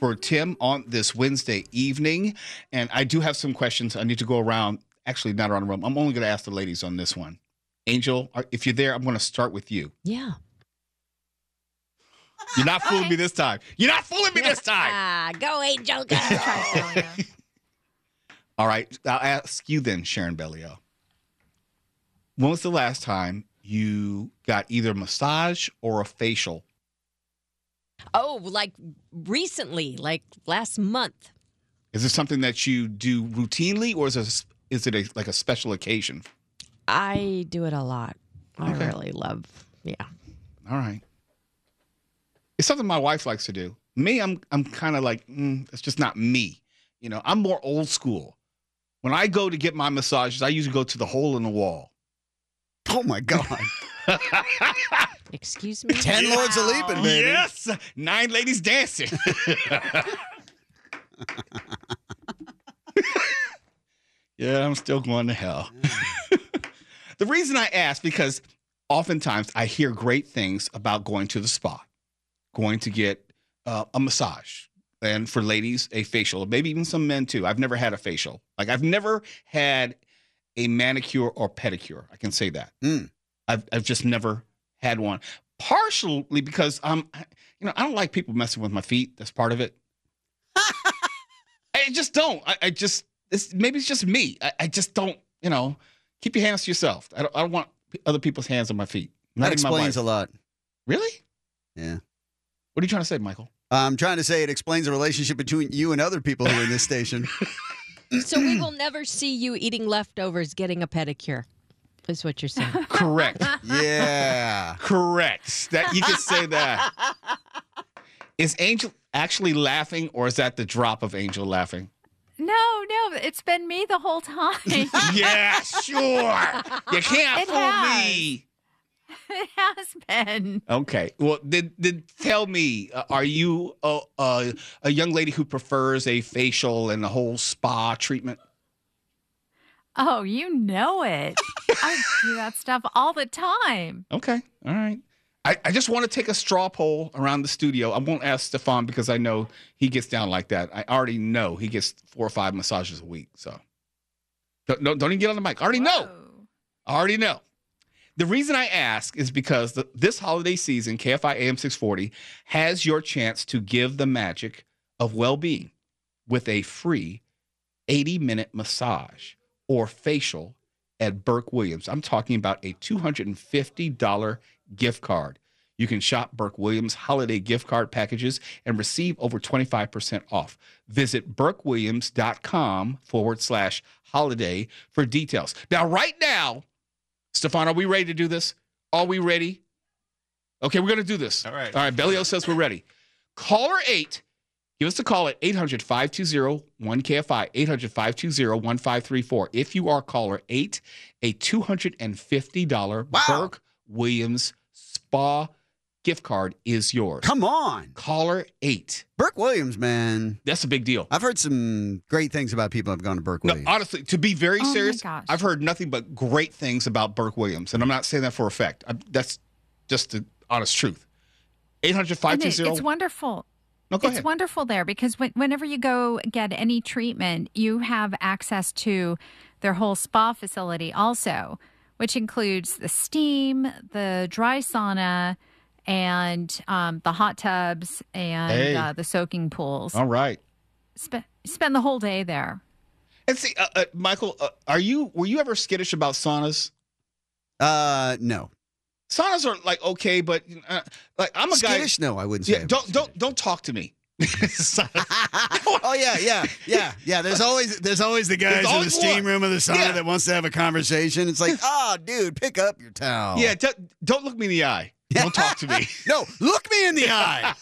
for Tim on this Wednesday evening. And I do have some questions. I need to go around, actually, not around the room. I'm only going to ask the ladies on this one. Angel, if you're there, I'm going to start with you. Yeah. You're not fooling me this time. You're not fooling me this time. Ah, go Angel, go. All right. I'll ask you then, Sharon Bellio. When was the last time you got either a massage or a facial? Oh, like recently, like last month. Is it something that you do routinely, or is is it a, like a special occasion? I do it a lot. I really love. Yeah. All right. It's something my wife likes to do. Me, I'm I'm kind of like mm, it's just not me. You know, I'm more old school. When I go to get my massages, I usually go to the hole in the wall. Oh my God. Excuse me. Ten lords a leaping, baby. Yes, nine ladies dancing. yeah, I'm still going to hell. the reason I ask because oftentimes I hear great things about going to the spa, going to get uh, a massage, and for ladies a facial, maybe even some men too. I've never had a facial. Like I've never had a manicure or pedicure. I can say that. Mm. I've I've just never had one. Partially because um, I'm, you know, I don't like people messing with my feet. That's part of it. I just don't. I, I just it's maybe it's just me. I, I just don't. You know, keep your hands to yourself. I don't. I don't want other people's hands on my feet. Not That my explains a lot. Really? Yeah. What are you trying to say, Michael? I'm trying to say it explains the relationship between you and other people who are in this station. So we will never see you eating leftovers, getting a pedicure. Is what you're saying. Correct. Yeah. Correct. That you could say that. Is Angel actually laughing, or is that the drop of Angel laughing? No, no, it's been me the whole time. yeah, sure. You can't It fool has. me. it has been. Okay. Well, then, then tell me, uh, are you a, a, a young lady who prefers a facial and a whole spa treatment? Oh, you know it. I do that stuff all the time. Okay. All right. I, I just want to take a straw poll around the studio. I won't ask Stefan because I know he gets down like that. I already know he gets four or five massages a week. So don't, don't, don't even get on the mic. I already know. I already know. The reason I ask is because the, this holiday season, KFI AM 640 has your chance to give the magic of well being with a free 80 minute massage or facial at Burke Williams. I'm talking about a $250 gift card. You can shop Burke Williams holiday gift card packages and receive over 25% off. Visit burkewilliams.com forward slash holiday for details. Now, right now, Stefan, are we ready to do this? Are we ready? Okay, we're going to do this. All right. All right, Bellio says we're ready. Caller 8, give us a call at 800 520 1KFI, 800 520 1534. If you are caller 8, a $250 Wow. Burke Williams Spa gift card is yours. Come on. Caller 8. Burke Williams, man. That's a big deal. I've heard some great things about people who've gone to Burke No, Williams. honestly, to be very Oh serious. I've heard nothing but great things about Burke Williams, and I'm not saying that for a fact. I, that's just the honest truth. 800 And it- 520 it's wonderful. No, go it's ahead. wonderful there because when, whenever you go get any treatment, you have access to their whole spa facility also, which includes the steam, the dry sauna, and um, the hot tubs and Hey. uh, the soaking pools. All right. Spe- spend the whole day there. And see, uh, uh, Michael, uh, are you were you ever skittish about saunas? Uh, no. Saunas are like okay, but uh, like I'm a Skittish? No, I wouldn't say. guy. Yeah, I'm don't don't don't talk to me. oh yeah, yeah, yeah, yeah. There's always there's always the guys in the steam one. room of the sauna Yeah. that wants to have a conversation. It's like, oh, dude, pick up your towel. yeah, don't don't look me in the eye. Don't talk to me. No, look me in the eye.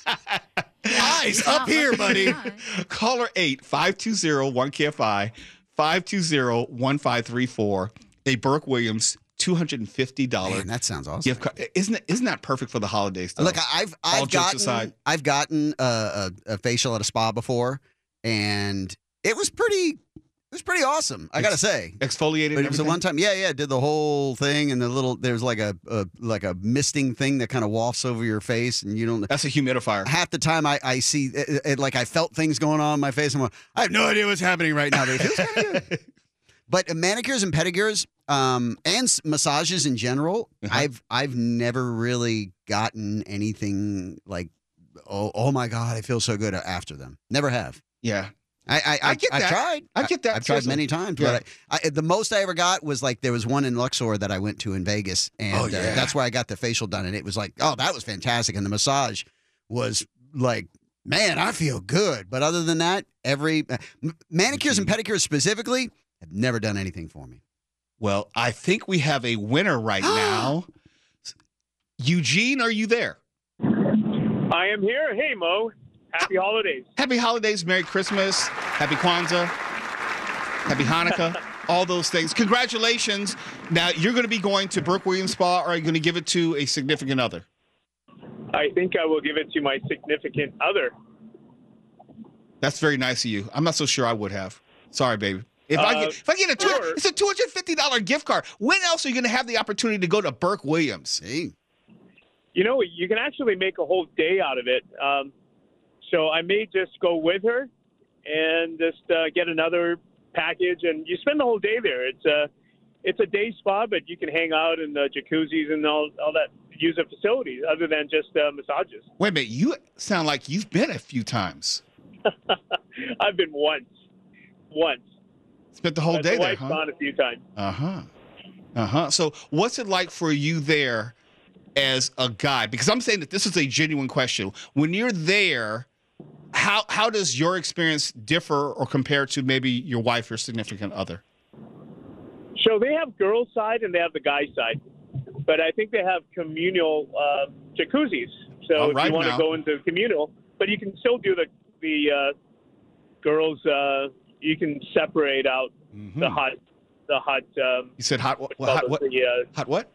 Eyes up here, looking buddy. in the eye. Caller 8 520 1KFI 520 1534. A Burke Williams $250 that sounds awesome. gift card. Isn't, it, isn't that perfect for the holidays? Though? Look, I've I've jokes gotten. I've gotten a, a, a facial at a spa before, and it was pretty it was pretty awesome. I gotta say. Exfoliated. But it was a one time, yeah, yeah. Did the whole thing, and the little there's like a, a like a misting thing that kind of wafts over your face, and you don't. That's a humidifier. Half the time, I I see it, it- like I felt things going on in my face. I'm like, I have no idea what's happening right now, but it feels kind of good. But uh, manicures and pedicures, um, and massages in general, Uh-huh. I've I've never really gotten anything like, oh oh my god, I feel so good after them. Never have. Yeah. I I, I get I've that. tried. I get that, I've tried many times. Yeah. But I, I, the most I ever got was like there was one in Luxor that I went to in Vegas, and Oh, uh, that's where I got the facial done, and it was like, oh, that was fantastic, and the massage was like. Man, I feel good. But other than that, every uh, manicures and pedicures specifically have never done anything for me. Well, I think we have a winner right now. Eugene, are you there? I am here. Hey, Mo. Happy holidays. Happy holidays, Merry Christmas, Happy Kwanzaa, Happy Hanukkah, all those things. Congratulations. Now, you're going to be going to Burke Williams Spa, or are you going to give it to a significant other? I think I will give it to my significant other. That's very nice of you. I'm not so sure I would have. Sorry, baby. If I Uh, get if I get a two, sure. it's a two hundred fifty dollar gift card. When else are you going to have the opportunity to go to Burke Williams? See, You know, you can actually make a whole day out of it. Um, so I may just go with her and just uh, get another package, and you spend the whole day there. It's a it's a day spa, but you can hang out in the jacuzzis and all all that. user facilities other than just uh, massages. Wait a minute, you sound like you've been a few times. I've been once, once. Spent the whole But day the there, huh? gone a few times. Uh huh. Uh huh. So, what's it like for you there as a guy? Because I'm saying that this is a genuine question. When you're there, how how does your experience differ or compare to maybe your wife or significant other? So they have girls' side and they have the guy side, but I think they have communal uh, jacuzzis. So if you want now. to go into communal, but you can still do the the uh, girls. Uh, you can separate out Mm-hmm. the hot, the hot, um, You said hot what? Hot what? the uh, Hot what?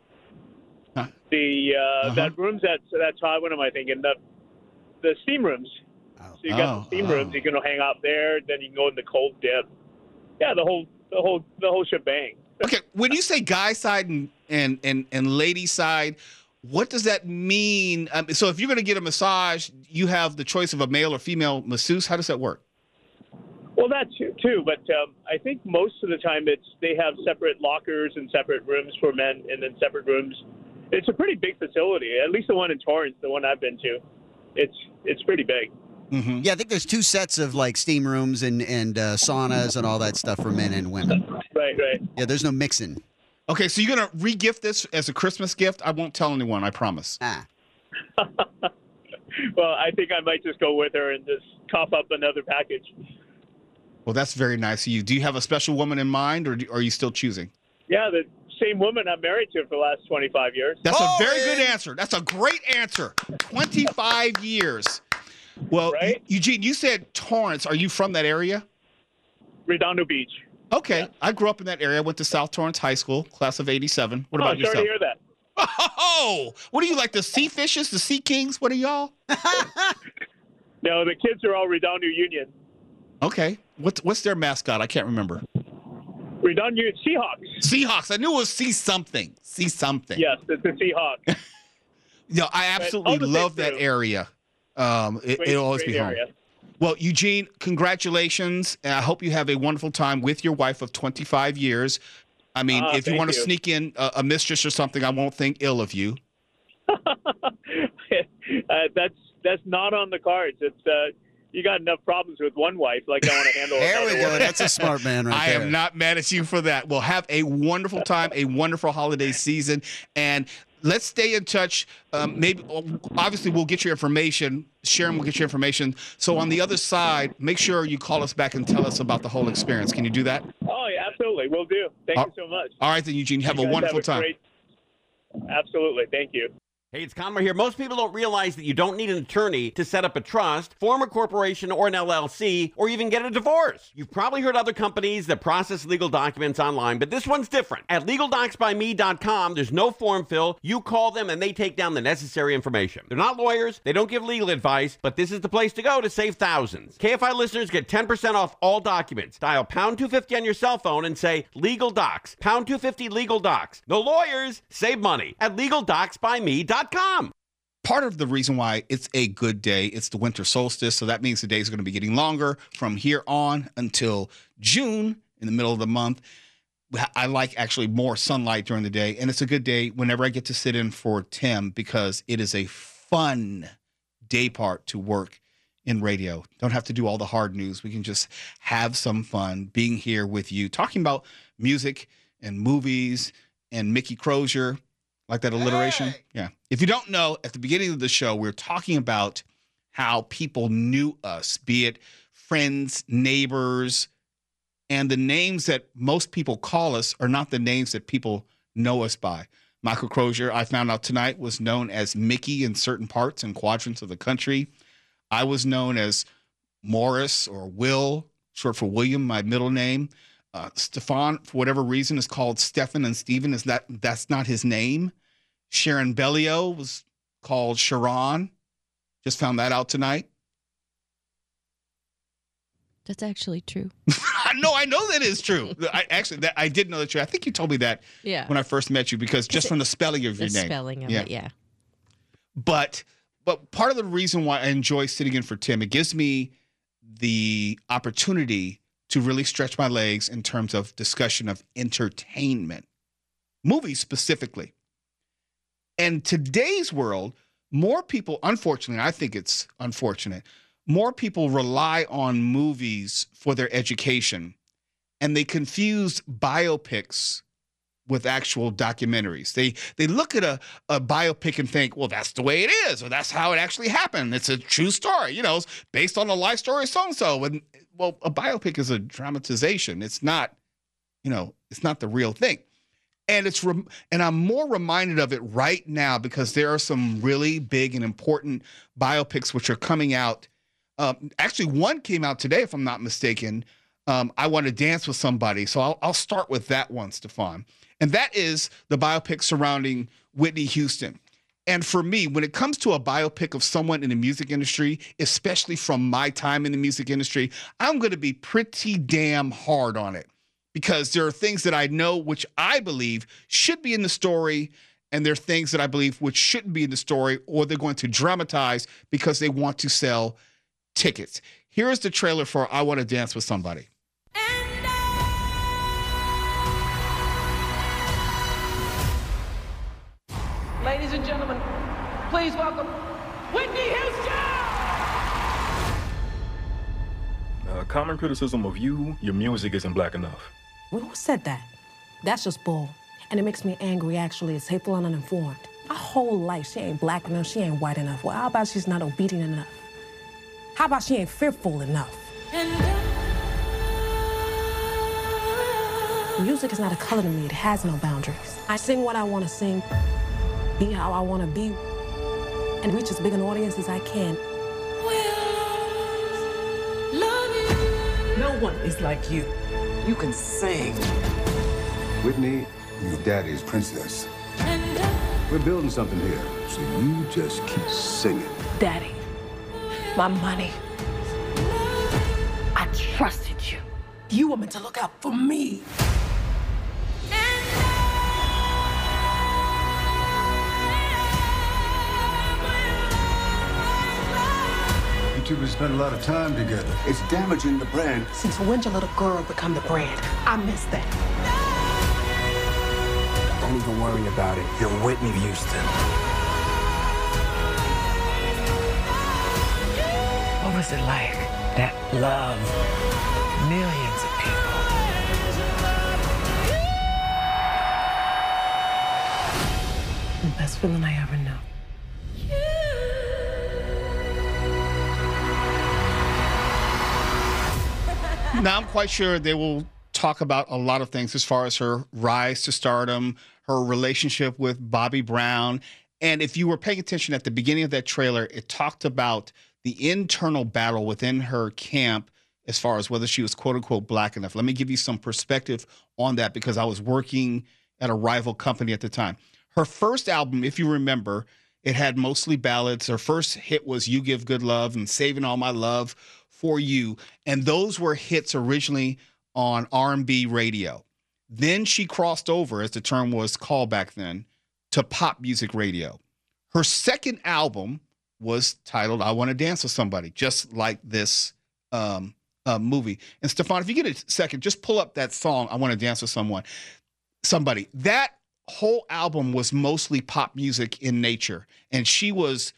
the uh, Uh-huh. that rooms that that's hot. What am I thinking? The the steam rooms. Oh. So you got Oh, the steam oh. rooms. You can hang out there. Then you can go in the cold dip. Yeah, the whole the whole the whole shebang. Okay, when you say guy side and and and, and lady side, what does that mean? Um, so if you're going to get a massage, you have the choice of a male or female masseuse. How does that work? Well, that's too, too. But um, I think most of the time it's they have separate lockers and separate rooms for men, and then separate rooms. It's a pretty big facility. At least the one in Torrance, the one I've been to, it's it's pretty big. Mm-hmm. yeah, I think there's two sets of like steam rooms and and uh, saunas and all that stuff for men and women. Right, right. Yeah, there's no mixing. Okay, so you're going to re-gift this as a Christmas gift. I won't tell anyone. I promise. Ah, Well, I think I might just go with her and just cough up another package. Well, that's very nice of you. Do you have a special woman in mind, or do, are you still choosing? Yeah, the same woman I'm married to for the last 25 years. That's a oh, very Boring. good answer. That's a great answer. 25 years. Well, Right? Eu- Eugene, you said Torrance. Are you from that area? Redondo Beach. Okay. I grew up in that area. I went to South Torrance High School, class of 87. What Oh, about sorry yourself? to hear that. Oh, what are you like, the sea fishes, the sea kings? What are y'all? No, the kids are all Redondo Union. Okay. What's, what's their mascot? I can't remember. Redondo Union Seahawks. Seahawks. I knew it was see something. See something. Yes, it's the Seahawks. No, I absolutely love that do. area. Um, it, it'll always be home. Well, Eugene, congratulations. And I hope you have a wonderful time with your wife of 25 years. I mean, Ah, if you want to you. sneak in a, a mistress or something, I won't think ill of you. uh, that's that's not on the cards. It's uh, you got enough problems with one wife, like I want to handle. there we go. one. That's a smart man right I there. am not mad at you for that. Well, have a wonderful time, a wonderful holiday season, and let's stay in touch. Um, maybe, obviously, we'll get your information. Sharon will get your information. So on the other side, make sure you call us back and tell us about the whole experience. Can you do that? Oh, yeah, absolutely, we'll do. Thank Uh, you so much. All right, then, Eugene. Have You a guys wonderful time. great- Absolutely, thank you. Hey, it's Conmer here. Most people don't realize that you don't need an attorney to set up a trust, form a corporation or an LLC, or even get a divorce. You've probably heard other companies that process legal documents online, but this one's different. At LegalDocsByMe.com, there's no form fill. You call them and they take down the necessary information. They're not lawyers, they don't give legal advice, but this is the place to go to save thousands. KFI listeners get 10% off all documents. Dial pound 250 on your cell phone and say Legal Docs. Pound 250 Legal Docs. No lawyers, save money at LegalDocsByMe.com. part of the reason why it's a good day it's the winter solstice so that means the days are going to be getting longer from here on until june in the middle of the month. I like actually more sunlight during the day and it's a good day whenever i get to sit in for tim because it is a fun day part to work in radio. Don't have to do all the hard news. We can just have some fun being here with you talking about music and movies and mickey crozier like that alliteration? Yeah. If you don't know at the beginning of the show we are talking about how people knew us be it friends neighbors and the names that most people call us are not the names that people know us by. Michael crozier i found out tonight was known as mickey in certain parts and quadrants of the country. I was known as morris or will short for william my middle name. Uh, Stefan, for whatever reason, is called Stefan and Stephen. Is that that's not his name? Sharon Bellio was called Sharon. Just found that out tonight. That's actually true. I know, I know that is true. I actually, that I did know that true. I think you told me that Yeah. when I first met you because just from the spelling of the your name. spelling of Yeah. it, yeah. but but part of the reason why I enjoy sitting in for Tim, it gives me the opportunity to really stretch my legs in terms of discussion of entertainment, movies specifically. And today's world, more people, unfortunately, I think it's unfortunate, more people rely on movies for their education and they confuse biopics with actual documentaries. They they look at a, a biopic and think, well, that's the way it is, or that's how it actually happened. It's a true story, you know, it's based on the life story of so and so. And well, a biopic is a dramatization. It's not, you know, it's not the real thing. And it's rem- and I'm more reminded of it right now because there are some really big and important biopics which are coming out. Um, actually, one came out today, if I'm not mistaken. Um, I want to dance with somebody, so I'll, I'll start with that one, Stefan. And that is the biopic surrounding Whitney Houston. And for me, when it comes to a biopic of someone in the music industry, especially from my time in the music industry, I'm going to be pretty damn hard on it because there are things that I know which I believe should be in the story, and there are things that I believe which shouldn't be in the story, or they're going to dramatize because they want to sell tickets. Here is the trailer for I Want to Dance with Somebody. Ladies and gentlemen, please welcome Whitney Houston! A common criticism of you, your music isn't black enough. Well, who said that? That's just bull. And it makes me angry, actually. It's hateful and uninformed. My whole life, she ain't black enough, she ain't white enough. Well, how about she's not obedient enough? How about she ain't fearful enough? Music is not a color to me, it has no boundaries. I sing what I want to sing, be how I want to be, and reach as big an audience as I can. No one is like you. You can sing. Whitney, your daddy's princess. We're building something here, so you just keep singing. Daddy, my money. I trusted you. You were meant to look out for me. You two have spent a lot of time together. It's damaging the brand. Since when did a little girl become the brand? I miss that. Don't even worry about it. You're Whitney Houston. What was it like? That love. Millions of people. The best feeling I ever know. Now I'm quite sure they will talk about a lot of things as far as her rise to stardom, her relationship with Bobby Brown, And if you were paying attention at the beginning of that trailer, it talked about the internal battle within her camp as far as whether she was quote unquote black enough. Let me give you some perspective on that because I was working at a rival company at the time. Her first album, if you remember, it had mostly ballads. Her first hit was You Give Good Love and Saving All My Love for You. And those were hits originally on R&B radio. Then she crossed over, as the term was called back then, to pop music radio. Her second album was titled I Want to Dance with Somebody, just like this um, uh, movie. And Stefan, if you get a second, just pull up that song, I Want to Dance with Someone, Somebody. That whole album was mostly pop music in nature. And she was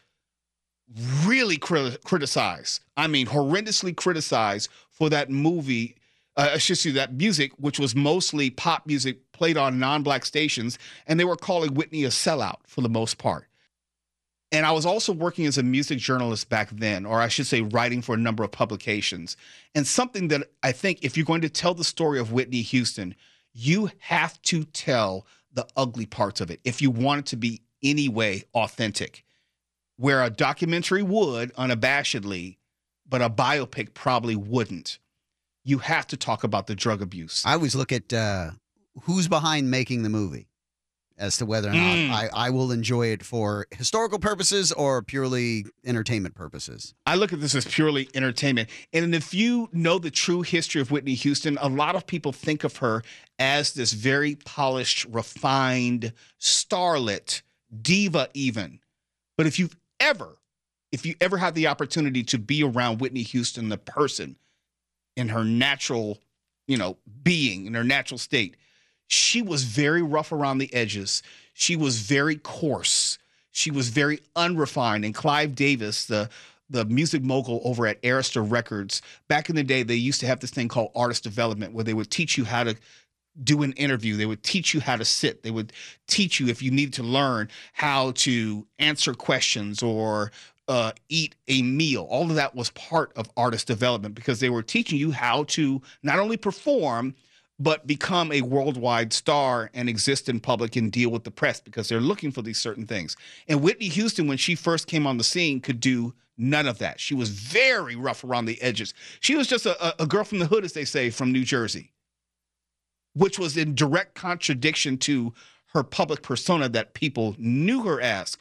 really crit- criticized. I mean, horrendously criticized for that movie. Uh, should say that music, which was mostly pop music played on non-black stations, and they were calling Whitney a sellout for the most part. And I was also working as a music journalist back then, or I should say, writing for a number of publications. And something that I think, if you're going to tell the story of Whitney Houston, you have to tell the ugly parts of it if you want it to be any way authentic. Where a documentary would unabashedly, but a biopic probably wouldn't. You have to talk about the drug abuse. I always look at uh, who's behind making the movie as to whether or not Mm. I, I will enjoy it for historical purposes or purely entertainment purposes. I look at this as purely entertainment. And if you know the true history of Whitney Houston, a lot of people think of her as this very polished, refined, starlet, diva, even. But if you've ever, if you ever had the opportunity to be around Whitney Houston, the person, in her natural, you know, being, in her natural state, she was very rough around the edges. She was very coarse. She was very unrefined. And Clive Davis, the the music mogul over at Arista Records, back in the day, they used to have this thing called artist development, where they would teach you how to do an interview. They would teach you how to sit. They would teach you if you needed to learn how to answer questions or uh, eat a meal. All of that was part of artist development because they were teaching you how to not only perform, but become a worldwide star and exist in public and deal with the press because they're looking for these certain things. And Whitney Houston, when she first came on the scene, could do none of that. She was very rough around the edges. She was just a, a- a girl from the hood, as they say, from New Jersey, which was in direct contradiction to her public persona that people knew her as.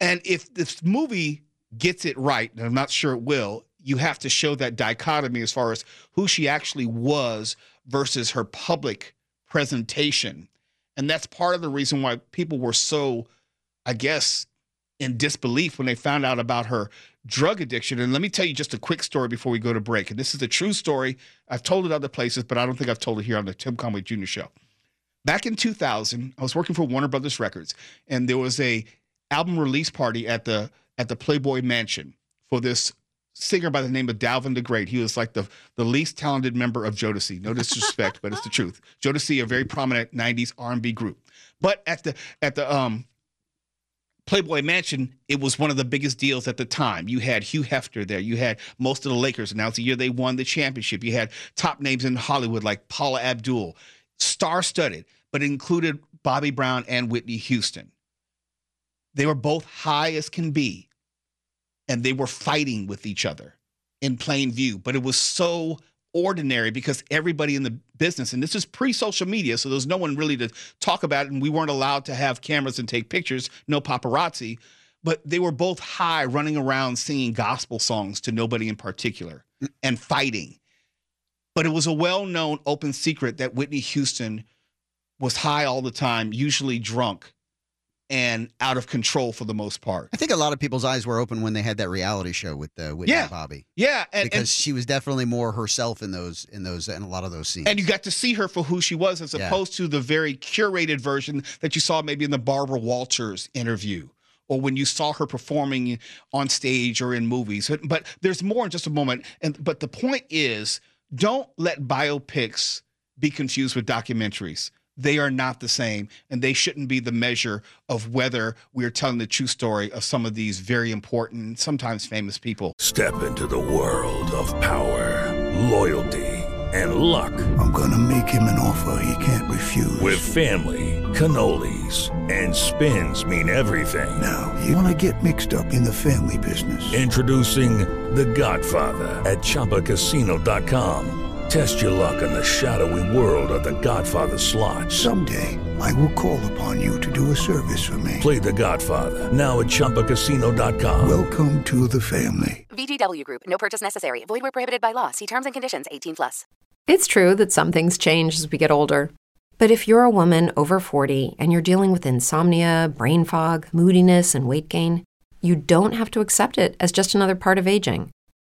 And if this movie gets it right, and I'm not sure it will, you have to show that dichotomy as far as who she actually was versus her public presentation. And that's part of the reason why people were so, I guess, in disbelief when they found out about her drug addiction. And let me tell you just a quick story before we go to break. And this is a true story. I've told it other places, but I don't think I've told it here on the Tim Conway Jr. show. Back in 2000, I was working for Warner Brothers Records, and there was a album release party at the at the Playboy Mansion for this singer by the name of Dalvin DeGrate. He was like the the least talented member of Jodeci. No disrespect, but it's the truth. Jodeci, a very prominent '90s R&B group. But at the at the um Playboy Mansion, it was one of the biggest deals at the time. You had Hugh Hefner there. You had most of the Lakers. That the year they won the championship. You had top names in Hollywood like Paula Abdul, star studded, but included Bobby Brown and Whitney Houston. They were both high as can be, and they were fighting with each other in plain view. But it was so ordinary because everybody in the business, and this is pre social media, so there's no one really to talk about it, and we weren't allowed to have cameras and take pictures, no paparazzi. But they were both high, running around singing gospel songs to nobody in particular and fighting. But it was a well known open secret that Whitney Houston was high all the time, usually drunk and out of control for the most part. I think a lot of people's eyes were open when they had that reality show with uh, Whitney Yeah. Bobby. Yeah, and, because and, she was definitely more herself in those in those in a lot of those scenes. and you got to see her for who she was as Yeah. opposed to the very curated version that you saw maybe in the Barbara Walters interview or when you saw her performing on stage or in movies. But there's more in just a moment. And but the point is, don't let biopics be confused with documentaries. They are not the same, and they shouldn't be the measure of whether we're telling the true story of some of these very important, sometimes famous people. Step into the world of power, loyalty, and luck. I'm gonna make him an offer he can't refuse. With family, cannolis, and spins mean everything. Now, you want to get mixed up in the family business. Introducing The Godfather at ChumbaCasino.com. Test your luck in the shadowy world of The Godfather slot. Someday, I will call upon you to do a service for me. Play The Godfather now at ChumbaCasino.com. Welcome to the family. VGW Group. No purchase necessary. Void where prohibited by law. See terms and conditions. 18 plus. It's true that some things change as we get older. But if you're a woman over 40 and you're dealing with insomnia, brain fog, moodiness, and weight gain, you don't have to accept it as just another part of aging.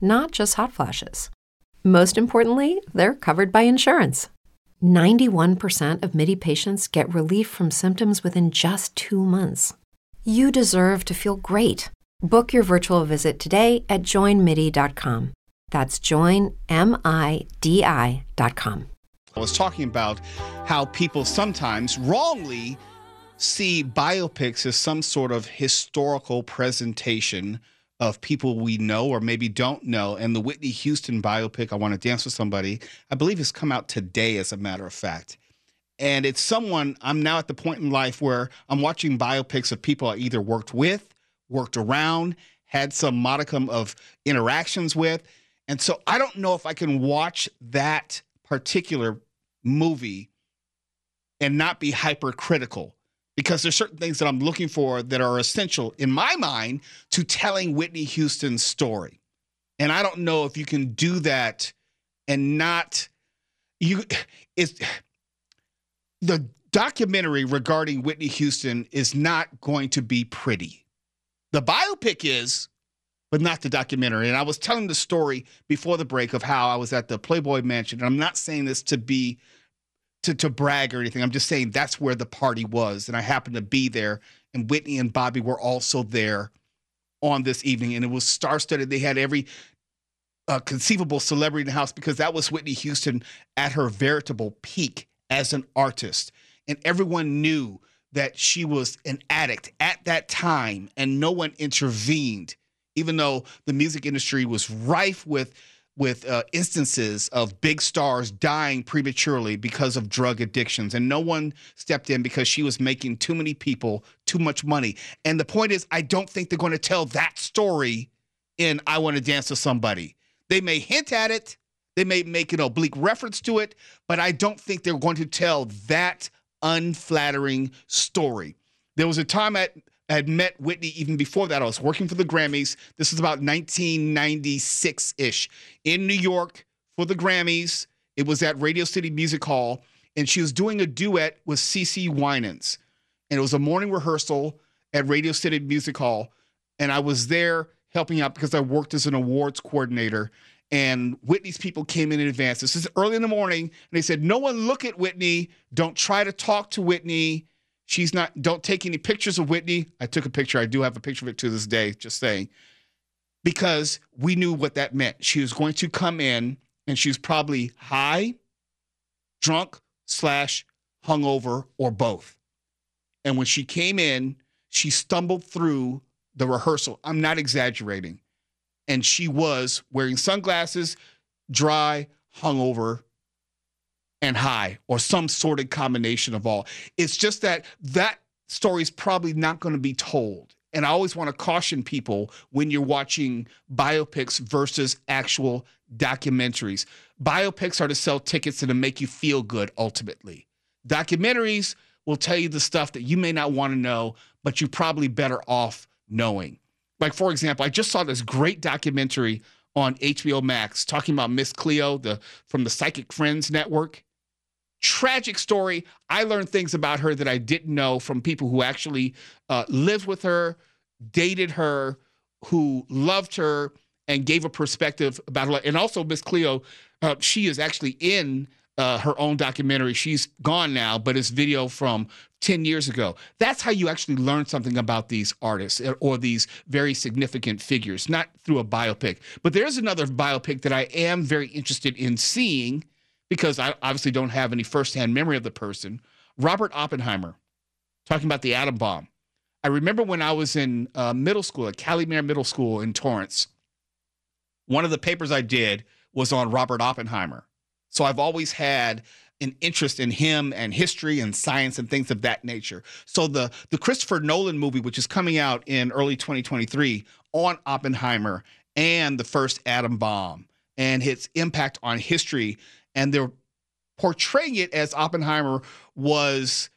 not just hot flashes. Most importantly, they're covered by insurance. 91% of MIDI patients get relief from symptoms within just two months. You deserve to feel great. Book your virtual visit today at joinmidi.com. That's joinmidi.com. I was talking about how people sometimes wrongly see biopics as some sort of historical presentation of people we know or maybe don't know. And the Whitney Houston biopic, I Want to Dance with Somebody, I believe has come out today, as a matter of fact. And it's someone I'm now at the point in life where I'm watching biopics of people I either worked with, worked around, had some modicum of interactions with. And so I don't know if I can watch that particular movie and not be hypercritical because there's certain things that I'm looking for that are essential in my mind to telling Whitney Houston's story. And I don't know if you can do that and not you it's the documentary regarding Whitney Houston is not going to be pretty. The biopic is, but not the documentary. And I was telling the story before the break of how I was at the Playboy Mansion. And I'm not saying this to be to, to brag or anything. I'm just saying that's where the party was. And I happened to be there. And Whitney and Bobby were also there on this evening. And it was star studded. They had every uh, conceivable celebrity in the house because that was Whitney Houston at her veritable peak as an artist. And everyone knew that she was an addict at that time and no one intervened, even though the music industry was rife with with uh, instances of big stars dying prematurely because of drug addictions, and no one stepped in because she was making too many people too much money. And the point is, I don't think they're going to tell that story in "I Want to Dance with Somebody." They may hint at it, they may make an oblique reference to it, but I don't think they're going to tell that unflattering story. There was a time at I had met Whitney even before that. I was working for the Grammys. This was about 1996 ish in New York for the Grammys. It was at Radio City Music Hall, and she was doing a duet with CeCe Winans. And it was a morning rehearsal at Radio City Music Hall. And I was there helping out because I worked as an awards coordinator. And Whitney's people came in in advance. This is early in the morning. And they said, No one look at Whitney. Don't try to talk to Whitney. She's not, don't take any pictures of Whitney. I took a picture. I do have a picture of it to this day, just saying, because we knew what that meant. She was going to come in and she was probably high, drunk, slash hungover, or both. And when she came in, she stumbled through the rehearsal. I'm not exaggerating. And she was wearing sunglasses, dry, hungover, and high or some sort of combination of all. It's just that that story is probably not going to be told. And I always want to caution people when you're watching biopics versus actual documentaries. Biopics are to sell tickets and to make you feel good ultimately. Documentaries will tell you the stuff that you may not want to know, but you're probably better off knowing. Like, for example, I just saw this great documentary on HBO Max talking about Miss Cleo, the from the Psychic Friends Network tragic story. I learned things about her that I didn't know from people who actually uh, lived with her, dated her, who loved her, and gave a perspective about her. And also, Miss Cleo, uh, she is actually in uh, her own documentary. She's gone now, but it's video from 10 years ago. That's how you actually learn something about these artists or- or these very significant figures, not through a biopic. But there's another biopic that I am very interested in seeing because I obviously don't have any firsthand memory of the person. Robert Oppenheimer, talking about the atom bomb. I remember when I was in uh, middle school at Calle Mayor Middle School in Torrance, one of the papers I did was on Robert Oppenheimer. So I've always had an interest in him and history and science and things of that nature. So the the Christopher Nolan movie, which is coming out in early 2023 on Oppenheimer and the first atom bomb and its impact on history, and they're portraying it as Oppenheimer was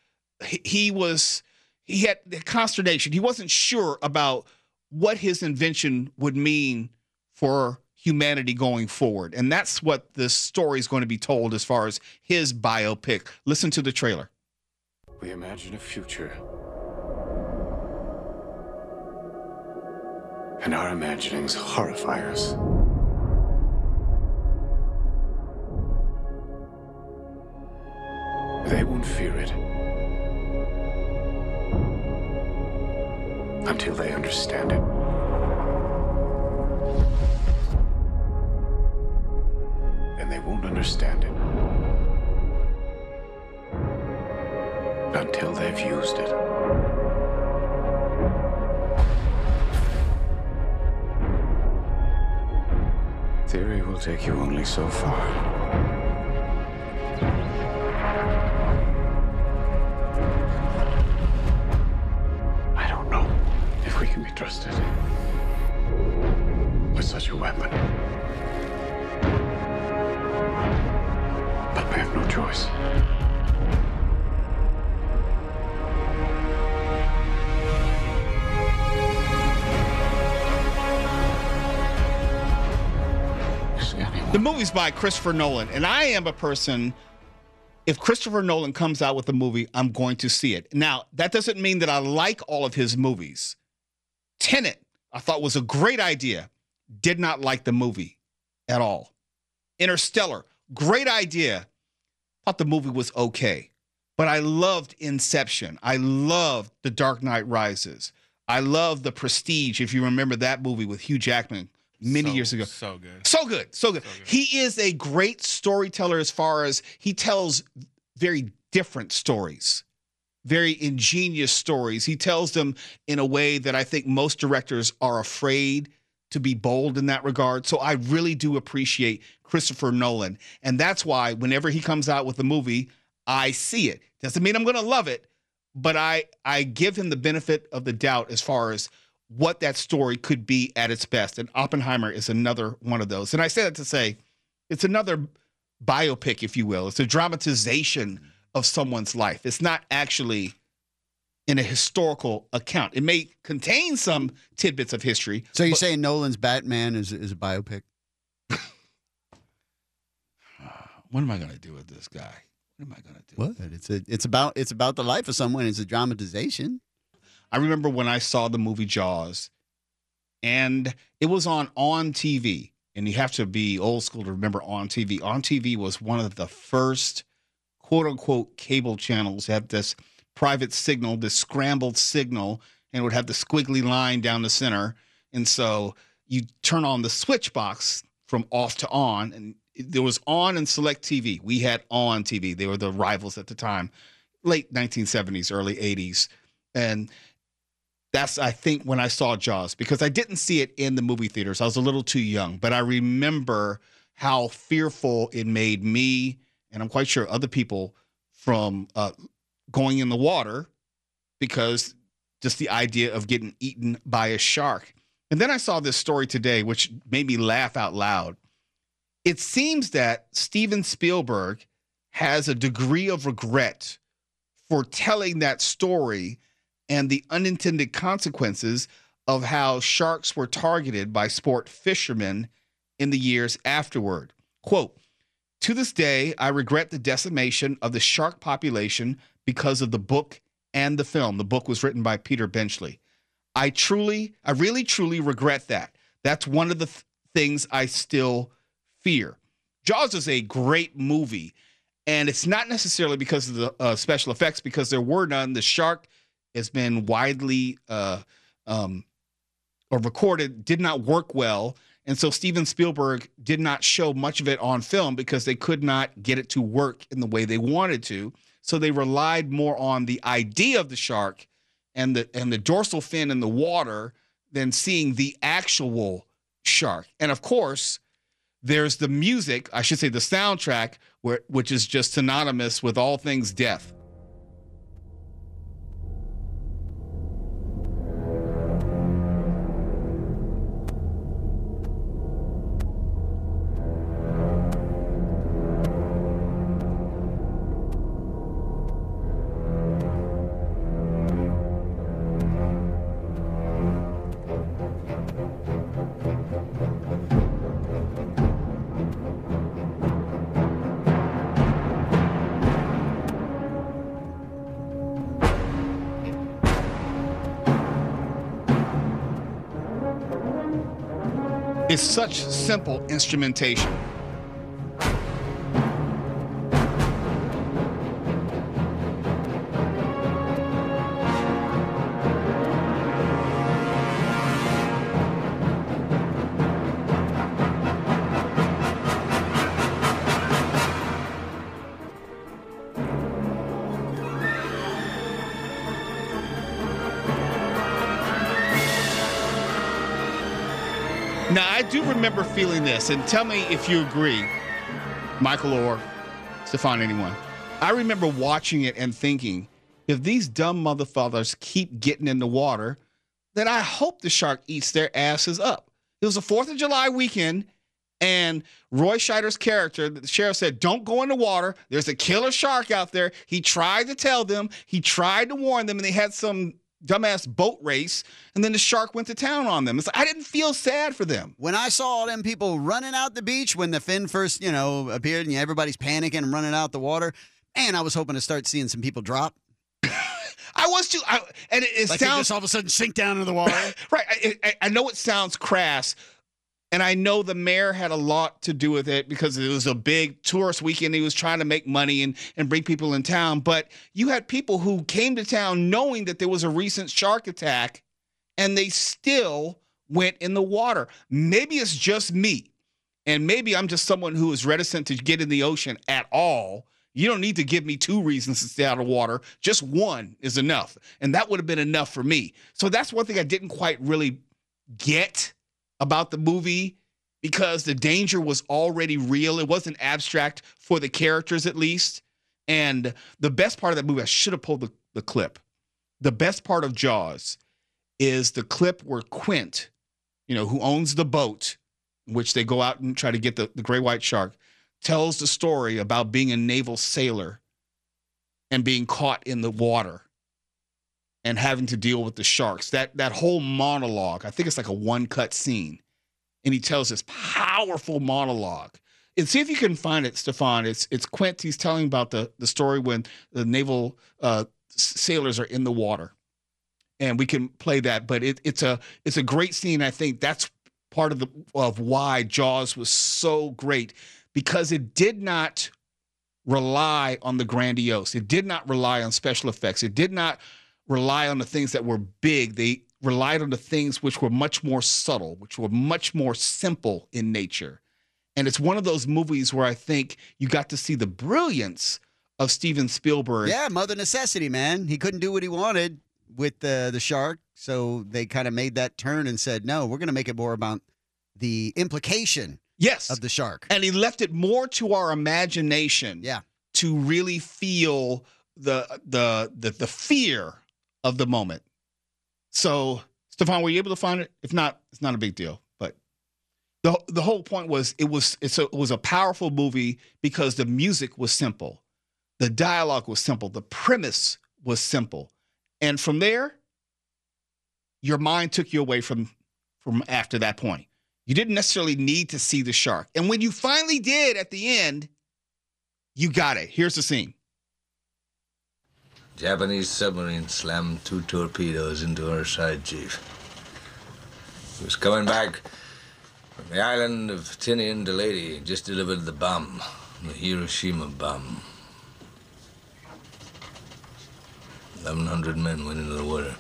he, was he had the consternation. He wasn't sure about what his invention would mean for humanity going forward. And that's what this story is going to be told as far as his biopic. Listen to the trailer. We imagine a future. And our imaginings horrify us. Until they understand it. And they won't understand it. Until they've used it. Theory will take you only so far. Movie's by Christopher Nolan, and I am a person. If Christopher Nolan comes out with a movie, I'm going to see it. Now, that doesn't mean that I like all of his movies. Tenet, I thought was a great idea. Did not like the movie at all. Interstellar, great idea. Thought the movie was okay. But I loved Inception. I loved The Dark Knight Rises. I loved The Prestige, if you remember that movie with Hugh Jackman many So- years ago. so good. So good. So good. He is a great storyteller as far as he tells very different stories, very ingenious stories. He tells them in a way that I think most directors are afraid to be bold in that regard. So I really do appreciate Christopher Nolan. And that's why whenever he comes out with a movie, I see it. Doesn't mean I'm going to love it, but I I give him the benefit of the doubt as far as what that story could be at its best. And Oppenheimer is another one of those. And I say that to say it's another biopic, if you will. It's a dramatization of someone's life. It's not actually in a historical account. It may contain some tidbits of history. So you're saying Nolan's Batman is is a biopic? what am I going to do with this guy? What am I going to do? What? It's a it's about it's about the life of someone. It's a dramatization. I remember when I saw the movie Jaws, and it was on on TV. And you have to be old school to remember on TV. On TV was one of the first quote unquote cable channels that had this private signal, this scrambled signal, and would have the squiggly line down the center. And so you turn on the switch box from off to on, and there was on and select TV. We had on TV. They were the rivals at the time, late 1970s, early 80s. And that's I think when I saw Jaws because I didn't see it in the movie theaters. I was a little too young, but I remember how fearful it made me, and I'm quite sure other people from uh, going in the water because just the idea of getting eaten by a shark. And then I saw this story today, which made me laugh out loud. It seems that Steven Spielberg has a degree of regret for telling that story and the unintended consequences of how sharks were targeted by sport fishermen in the years afterward. Quote, to this day, I regret the decimation of the shark population because of the book and the film. The book was written by Peter Benchley. I truly, I really, truly regret that. That's one of the th- things I still fear. Jaws is a great movie. And it's not necessarily because of the uh, special effects, because there were none. The shark has been widely uh, um, or recorded, did not work well. And so Steven Spielberg did not show much of it on film because they could not get it to work in the way they wanted to. So they relied more on the idea of the shark and the and the dorsal fin in the water than seeing the actual shark. And of course, there's the music, I should say the soundtrack, which is just synonymous with all things death. It's such simple instrumentation. Do remember feeling this, and tell me if you agree, Michael or Stefan, anyone. I remember watching it and thinking, if these dumb motherfuckers keep getting in the water, then I hope the shark eats their asses up. It was a 4th of July weekend, and Roy Scheider's character, the sheriff said, Don't go in the water. There's a killer shark out there. He tried to tell them, he tried to warn them, and they had some dumbass boat race, and then the shark went to town on them. It's like, I didn't feel sad for them. When I saw all them people running out the beach when the fin first, you know, appeared and everybody's panicking and running out the water, and I was hoping to start seeing some people drop. I was too. I, and it, it Like they sounds just all of a sudden sink down into the water. right. I, I, I know it sounds crass, and I know the mayor had a lot to do with it because it was a big tourist weekend. He was trying to make money and, and bring people in town. But you had people who came to town knowing that there was a recent shark attack, and they still went in the water. Maybe it's just me, and maybe I'm just someone who is reticent to get in the ocean at all. You don't need to give me two reasons to stay out of water. Just one is enough. And that would have been enough for me. So that's one thing I didn't quite really get about the movie because the danger was already real. It wasn't abstract for the characters, at least. And the best part of that movie, I should have pulled the, the clip. The best part of Jaws is the clip where Quint, you know, who owns the boat, which they go out and try to get the, the great white shark, tells the story about being a naval sailor and being caught in the water and having to deal with the sharks. That that whole monologue, I think it's like a one cut scene. And he tells this powerful monologue. And see if you can find it, Stefan. It's it's Quint. He's telling about the the story when the naval uh, sailors are in the water, and we can play that. But it, it's a it's a great scene. I think that's part of the of why Jaws was so great because it did not rely on the grandiose. It did not rely on special effects. It did not rely on the things that were big. They relied on the things which were much more subtle, which were much more simple in nature. And it's one of those movies where I think you got to see the brilliance of Steven Spielberg. Yeah, mother necessity, man. He couldn't do what he wanted with the the shark, so they kind of made that turn and said, "No, we're going to make it more about the implication yes. of the shark." And he left it more to our imagination. Yeah. To really feel the the the, the fear of the moment. So, Stefan, were you able to find it? If not, it's not a big deal. But the the whole point was it was it's a, it was a powerful movie because the music was simple, the dialogue was simple, the premise was simple, and from there, your mind took you away from from after that point. You didn't necessarily need to see the shark, and when you finally did at the end, you got it. Here's the scene. Japanese submarine slammed two torpedoes into her side, Chief. He was coming back from the island of Tinian to Leyte, just delivered the bomb, the Hiroshima bomb. 1,100 men went into the water.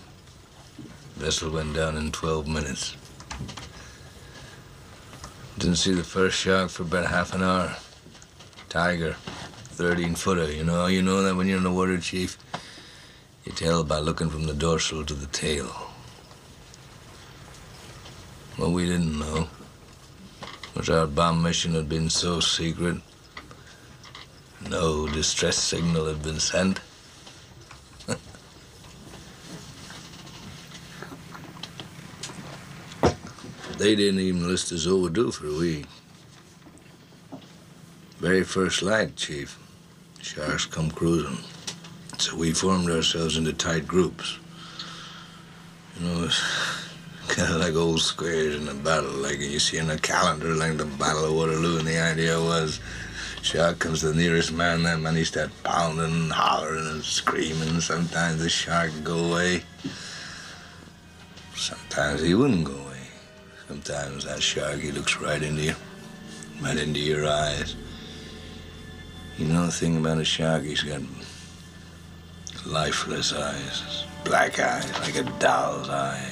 Vessel went down in 12 minutes. Didn't see the first shark for about half an hour. Tiger, 13 footer, you know. You know that when you're in the water, Chief. You tell by looking from the dorsal to the tail. What we didn't know was our bomb mission had been so secret, no distress signal had been sent. they didn't even list us overdue for a week. Very first light, Chief. Sharks come cruising. So we formed ourselves into tight groups. You know, kind of like old squares in a battle, like you see in a calendar, like the Battle of Waterloo. And the idea was, shark comes the nearest man, that man he start pounding and hollering and screaming. Sometimes the shark go away. Sometimes he wouldn't go away. Sometimes that shark, he looks right into you, right into your eyes. You know the thing about a shark, he's got lifeless eyes, black eyes, like a doll's eyes.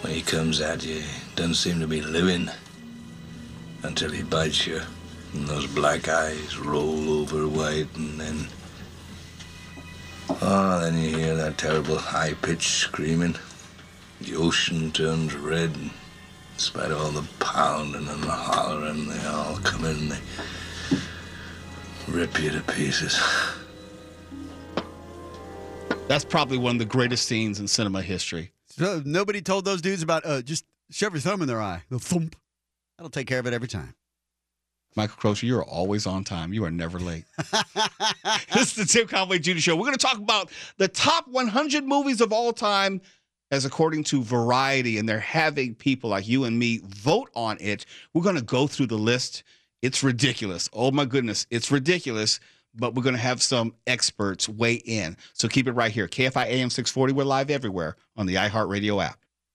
When he comes at you, he doesn't seem to be living until he bites you. And those black eyes roll over white, and then. Oh, then you hear that terrible high pitched screaming. The ocean turns red. In spite of all the pounding and the hollering, they all come in and they rip you to pieces. That's probably one of the greatest scenes in cinema history. So nobody told those dudes about uh, just shove your thumb in their eye. The thump. That'll take care of it every time. Michael Croce, you are always on time. You are never late. this is the Tim Conway Jr. Show. We're going to talk about the top 100 movies of all time, as according to Variety, and they're having people like you and me vote on it. We're going to go through the list. It's ridiculous. Oh my goodness, it's ridiculous. But we're going to have some experts weigh in. So keep it right here. KFI AM 640. We're live everywhere on the iHeartRadio app.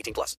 18 plus.